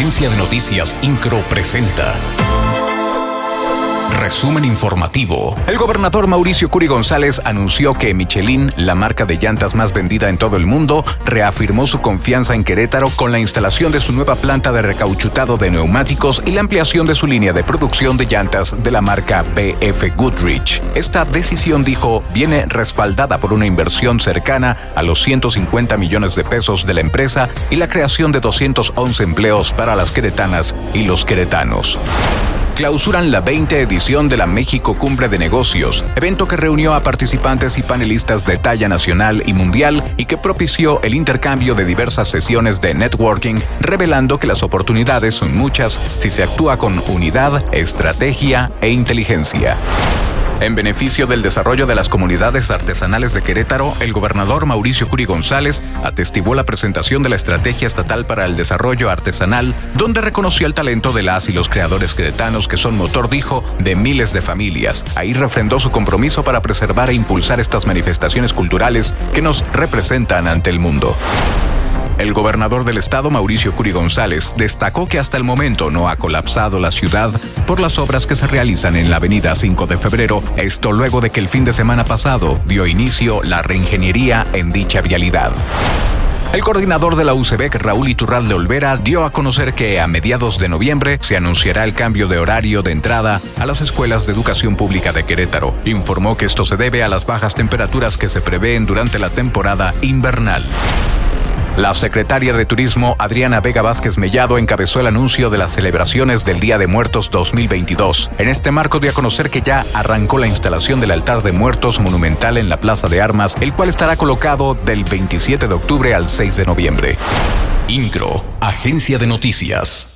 Agencia de Noticias Incro presenta. Resumen informativo. El gobernador Mauricio Curi González anunció que Michelin, la marca de llantas más vendida en todo el mundo, reafirmó su confianza en Querétaro con la instalación de su nueva planta de recauchutado de neumáticos y la ampliación de su línea de producción de llantas de la marca BF Goodrich. Esta decisión, dijo, viene respaldada por una inversión cercana a los 150 millones de pesos de la empresa y la creación de 211 empleos para las queretanas y los queretanos clausuran la 20 edición de la México Cumbre de Negocios, evento que reunió a participantes y panelistas de talla nacional y mundial y que propició el intercambio de diversas sesiones de networking, revelando que las oportunidades son muchas si se actúa con unidad, estrategia e inteligencia. En beneficio del desarrollo de las comunidades artesanales de Querétaro, el gobernador Mauricio Curi González atestiguó la presentación de la Estrategia Estatal para el Desarrollo Artesanal, donde reconoció el talento de las y los creadores queretanos que son motor, dijo, de miles de familias. Ahí refrendó su compromiso para preservar e impulsar estas manifestaciones culturales que nos representan ante el mundo. El gobernador del estado, Mauricio Curi González, destacó que hasta el momento no ha colapsado la ciudad por las obras que se realizan en la avenida 5 de febrero, esto luego de que el fin de semana pasado dio inicio la reingeniería en dicha vialidad. El coordinador de la UCBEC, Raúl Iturralde Olvera, dio a conocer que a mediados de noviembre se anunciará el cambio de horario de entrada a las escuelas de educación pública de Querétaro. Informó que esto se debe a las bajas temperaturas que se prevén durante la temporada invernal. La secretaria de Turismo, Adriana Vega Vázquez Mellado, encabezó el anuncio de las celebraciones del Día de Muertos 2022. En este marco dio a conocer que ya arrancó la instalación del altar de muertos monumental en la Plaza de Armas, el cual estará colocado del 27 de octubre al 6 de noviembre. INCRO, Agencia de Noticias.